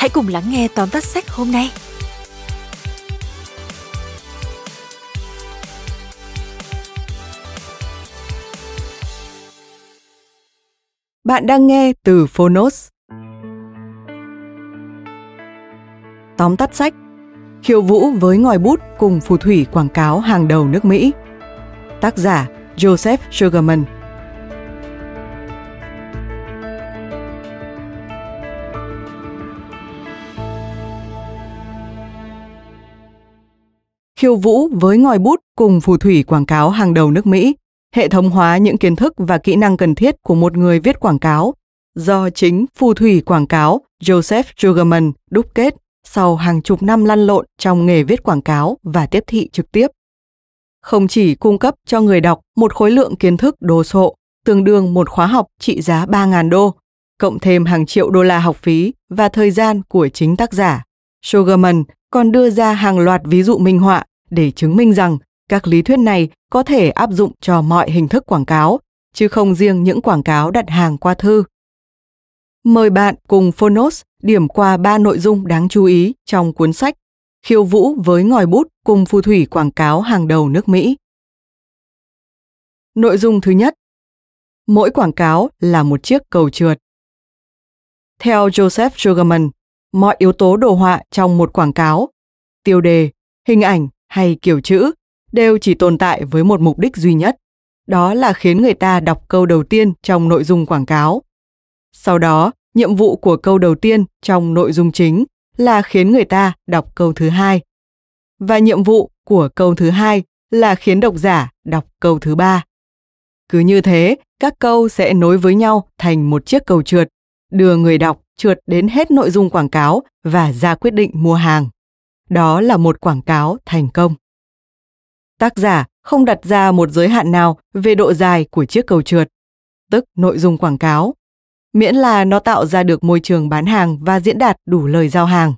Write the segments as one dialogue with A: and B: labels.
A: hãy cùng lắng nghe tóm tắt sách hôm nay.
B: Bạn đang nghe từ Phonos. Tóm tắt sách Khiêu vũ với ngòi bút cùng phù thủy quảng cáo hàng đầu nước Mỹ. Tác giả Joseph Sugarman Khiêu vũ với ngòi bút cùng phù thủy quảng cáo hàng đầu nước Mỹ hệ thống hóa những kiến thức và kỹ năng cần thiết của một người viết quảng cáo do chính phù thủy quảng cáo Joseph Sugarman đúc kết sau hàng chục năm lăn lộn trong nghề viết quảng cáo và tiếp thị trực tiếp. Không chỉ cung cấp cho người đọc một khối lượng kiến thức đồ sộ, tương đương một khóa học trị giá 3.000 đô, cộng thêm hàng triệu đô la học phí và thời gian của chính tác giả. Sugarman còn đưa ra hàng loạt ví dụ minh họa để chứng minh rằng các lý thuyết này có thể áp dụng cho mọi hình thức quảng cáo, chứ không riêng những quảng cáo đặt hàng qua thư. Mời bạn cùng Phonos điểm qua ba nội dung đáng chú ý trong cuốn sách Khiêu vũ với ngòi bút cùng phù thủy quảng cáo hàng đầu nước Mỹ. Nội dung thứ nhất Mỗi quảng cáo là một chiếc cầu trượt. Theo Joseph Sugarman, mọi yếu tố đồ họa trong một quảng cáo, tiêu đề, hình ảnh hay kiểu chữ đều chỉ tồn tại với một mục đích duy nhất, đó là khiến người ta đọc câu đầu tiên trong nội dung quảng cáo. Sau đó, nhiệm vụ của câu đầu tiên trong nội dung chính là khiến người ta đọc câu thứ hai. Và nhiệm vụ của câu thứ hai là khiến độc giả đọc câu thứ ba. Cứ như thế, các câu sẽ nối với nhau thành một chiếc cầu trượt, đưa người đọc trượt đến hết nội dung quảng cáo và ra quyết định mua hàng. Đó là một quảng cáo thành công tác giả không đặt ra một giới hạn nào về độ dài của chiếc cầu trượt, tức nội dung quảng cáo, miễn là nó tạo ra được môi trường bán hàng và diễn đạt đủ lời giao hàng.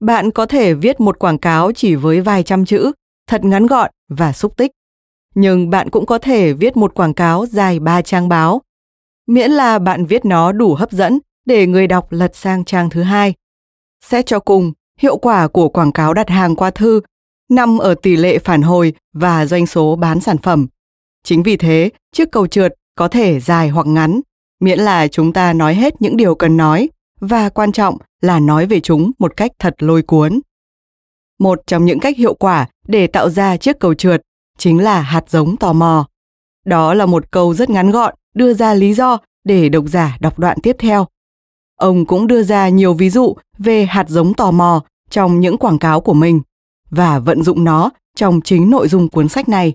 B: Bạn có thể viết một quảng cáo chỉ với vài trăm chữ, thật ngắn gọn và xúc tích. Nhưng bạn cũng có thể viết một quảng cáo dài ba trang báo, miễn là bạn viết nó đủ hấp dẫn để người đọc lật sang trang thứ hai. Xét cho cùng, hiệu quả của quảng cáo đặt hàng qua thư nằm ở tỷ lệ phản hồi và doanh số bán sản phẩm. Chính vì thế, chiếc cầu trượt có thể dài hoặc ngắn, miễn là chúng ta nói hết những điều cần nói và quan trọng là nói về chúng một cách thật lôi cuốn. Một trong những cách hiệu quả để tạo ra chiếc cầu trượt chính là hạt giống tò mò. Đó là một câu rất ngắn gọn đưa ra lý do để độc giả đọc đoạn tiếp theo. Ông cũng đưa ra nhiều ví dụ về hạt giống tò mò trong những quảng cáo của mình và vận dụng nó trong chính nội dung cuốn sách này,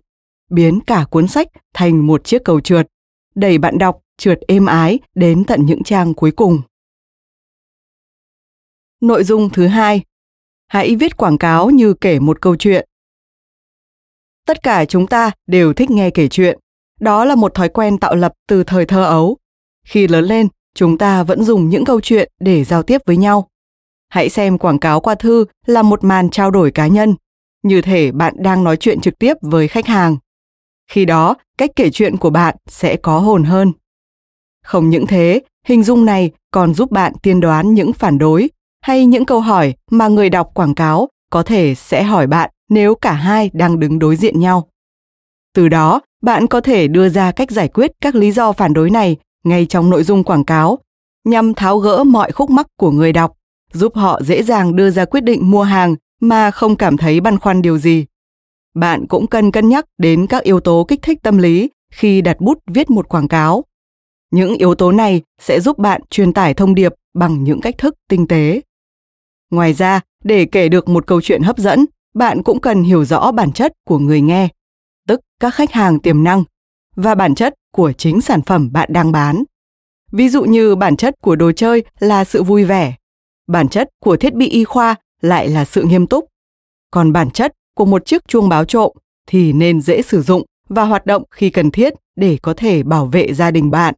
B: biến cả cuốn sách thành một chiếc cầu trượt, đẩy bạn đọc trượt êm ái đến tận những trang cuối cùng. Nội dung thứ hai, hãy viết quảng cáo như kể một câu chuyện. Tất cả chúng ta đều thích nghe kể chuyện. Đó là một thói quen tạo lập từ thời thơ ấu. Khi lớn lên, chúng ta vẫn dùng những câu chuyện để giao tiếp với nhau. Hãy xem quảng cáo qua thư là một màn trao đổi cá nhân, như thể bạn đang nói chuyện trực tiếp với khách hàng. Khi đó, cách kể chuyện của bạn sẽ có hồn hơn. Không những thế, hình dung này còn giúp bạn tiên đoán những phản đối hay những câu hỏi mà người đọc quảng cáo có thể sẽ hỏi bạn nếu cả hai đang đứng đối diện nhau. Từ đó, bạn có thể đưa ra cách giải quyết các lý do phản đối này ngay trong nội dung quảng cáo nhằm tháo gỡ mọi khúc mắc của người đọc giúp họ dễ dàng đưa ra quyết định mua hàng mà không cảm thấy băn khoăn điều gì. Bạn cũng cần cân nhắc đến các yếu tố kích thích tâm lý khi đặt bút viết một quảng cáo. Những yếu tố này sẽ giúp bạn truyền tải thông điệp bằng những cách thức tinh tế. Ngoài ra, để kể được một câu chuyện hấp dẫn, bạn cũng cần hiểu rõ bản chất của người nghe, tức các khách hàng tiềm năng và bản chất của chính sản phẩm bạn đang bán. Ví dụ như bản chất của đồ chơi là sự vui vẻ, bản chất của thiết bị y khoa lại là sự nghiêm túc, còn bản chất của một chiếc chuông báo trộm thì nên dễ sử dụng và hoạt động khi cần thiết để có thể bảo vệ gia đình bạn.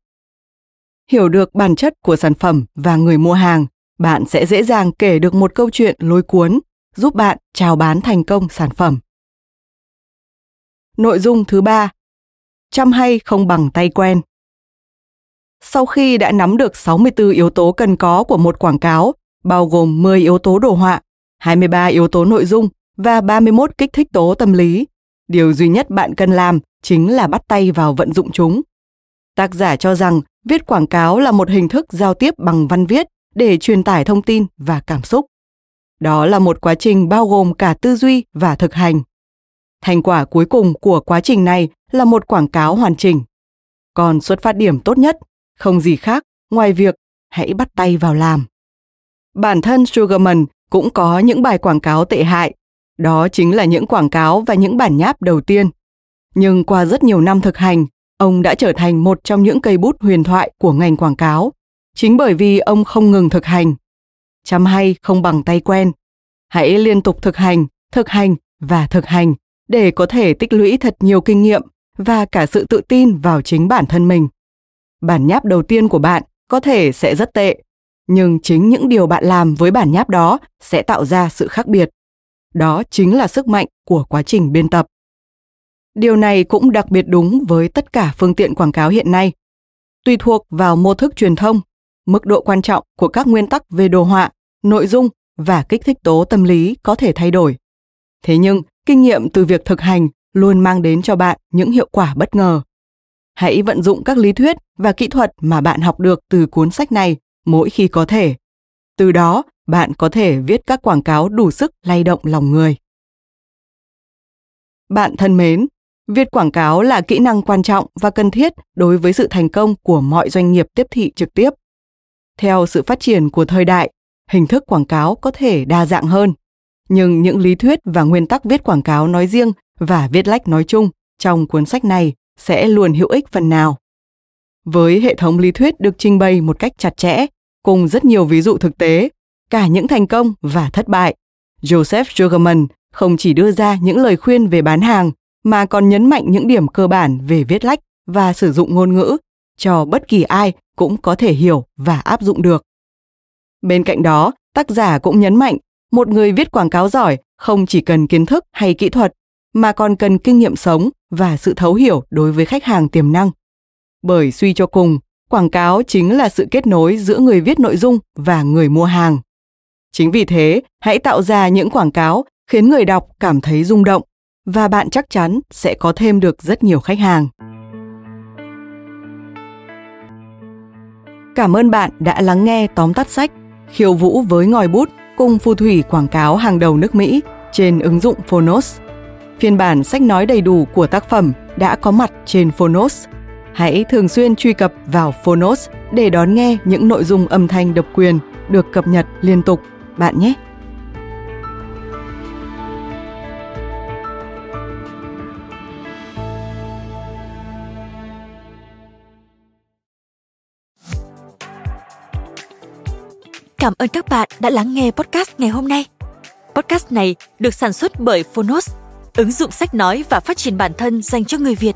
B: Hiểu được bản chất của sản phẩm và người mua hàng, bạn sẽ dễ dàng kể được một câu chuyện lôi cuốn, giúp bạn chào bán thành công sản phẩm. Nội dung thứ ba, chăm hay không bằng tay quen. Sau khi đã nắm được 64 yếu tố cần có của một quảng cáo, bao gồm 10 yếu tố đồ họa, 23 yếu tố nội dung và 31 kích thích tố tâm lý, điều duy nhất bạn cần làm chính là bắt tay vào vận dụng chúng. Tác giả cho rằng viết quảng cáo là một hình thức giao tiếp bằng văn viết để truyền tải thông tin và cảm xúc. Đó là một quá trình bao gồm cả tư duy và thực hành. Thành quả cuối cùng của quá trình này là một quảng cáo hoàn chỉnh. Còn xuất phát điểm tốt nhất không gì khác ngoài việc hãy bắt tay vào làm. Bản thân Sugarman cũng có những bài quảng cáo tệ hại. Đó chính là những quảng cáo và những bản nháp đầu tiên. Nhưng qua rất nhiều năm thực hành, ông đã trở thành một trong những cây bút huyền thoại của ngành quảng cáo. Chính bởi vì ông không ngừng thực hành. Chăm hay không bằng tay quen. Hãy liên tục thực hành, thực hành và thực hành để có thể tích lũy thật nhiều kinh nghiệm và cả sự tự tin vào chính bản thân mình. Bản nháp đầu tiên của bạn có thể sẽ rất tệ, nhưng chính những điều bạn làm với bản nháp đó sẽ tạo ra sự khác biệt. Đó chính là sức mạnh của quá trình biên tập. Điều này cũng đặc biệt đúng với tất cả phương tiện quảng cáo hiện nay. Tùy thuộc vào mô thức truyền thông, mức độ quan trọng của các nguyên tắc về đồ họa, nội dung và kích thích tố tâm lý có thể thay đổi. Thế nhưng, kinh nghiệm từ việc thực hành luôn mang đến cho bạn những hiệu quả bất ngờ. Hãy vận dụng các lý thuyết và kỹ thuật mà bạn học được từ cuốn sách này mỗi khi có thể. Từ đó, bạn có thể viết các quảng cáo đủ sức lay động lòng người. Bạn thân mến, viết quảng cáo là kỹ năng quan trọng và cần thiết đối với sự thành công của mọi doanh nghiệp tiếp thị trực tiếp. Theo sự phát triển của thời đại, hình thức quảng cáo có thể đa dạng hơn, nhưng những lý thuyết và nguyên tắc viết quảng cáo nói riêng và viết lách nói chung trong cuốn sách này sẽ luôn hữu ích phần nào. Với hệ thống lý thuyết được trình bày một cách chặt chẽ, cùng rất nhiều ví dụ thực tế, cả những thành công và thất bại, Joseph Sugarman không chỉ đưa ra những lời khuyên về bán hàng mà còn nhấn mạnh những điểm cơ bản về viết lách và sử dụng ngôn ngữ cho bất kỳ ai cũng có thể hiểu và áp dụng được. Bên cạnh đó, tác giả cũng nhấn mạnh một người viết quảng cáo giỏi không chỉ cần kiến thức hay kỹ thuật mà còn cần kinh nghiệm sống và sự thấu hiểu đối với khách hàng tiềm năng. Bởi suy cho cùng, quảng cáo chính là sự kết nối giữa người viết nội dung và người mua hàng. Chính vì thế, hãy tạo ra những quảng cáo khiến người đọc cảm thấy rung động và bạn chắc chắn sẽ có thêm được rất nhiều khách hàng. Cảm ơn bạn đã lắng nghe tóm tắt sách Khiêu vũ với ngòi bút cùng phù thủy quảng cáo hàng đầu nước Mỹ trên ứng dụng Phonos. Phiên bản sách nói đầy đủ của tác phẩm đã có mặt trên Phonos. Hãy thường xuyên truy cập vào Phonos để đón nghe những nội dung âm thanh độc quyền được cập nhật liên tục bạn nhé.
A: Cảm ơn các bạn đã lắng nghe podcast ngày hôm nay. Podcast này được sản xuất bởi Phonos, ứng dụng sách nói và phát triển bản thân dành cho người Việt.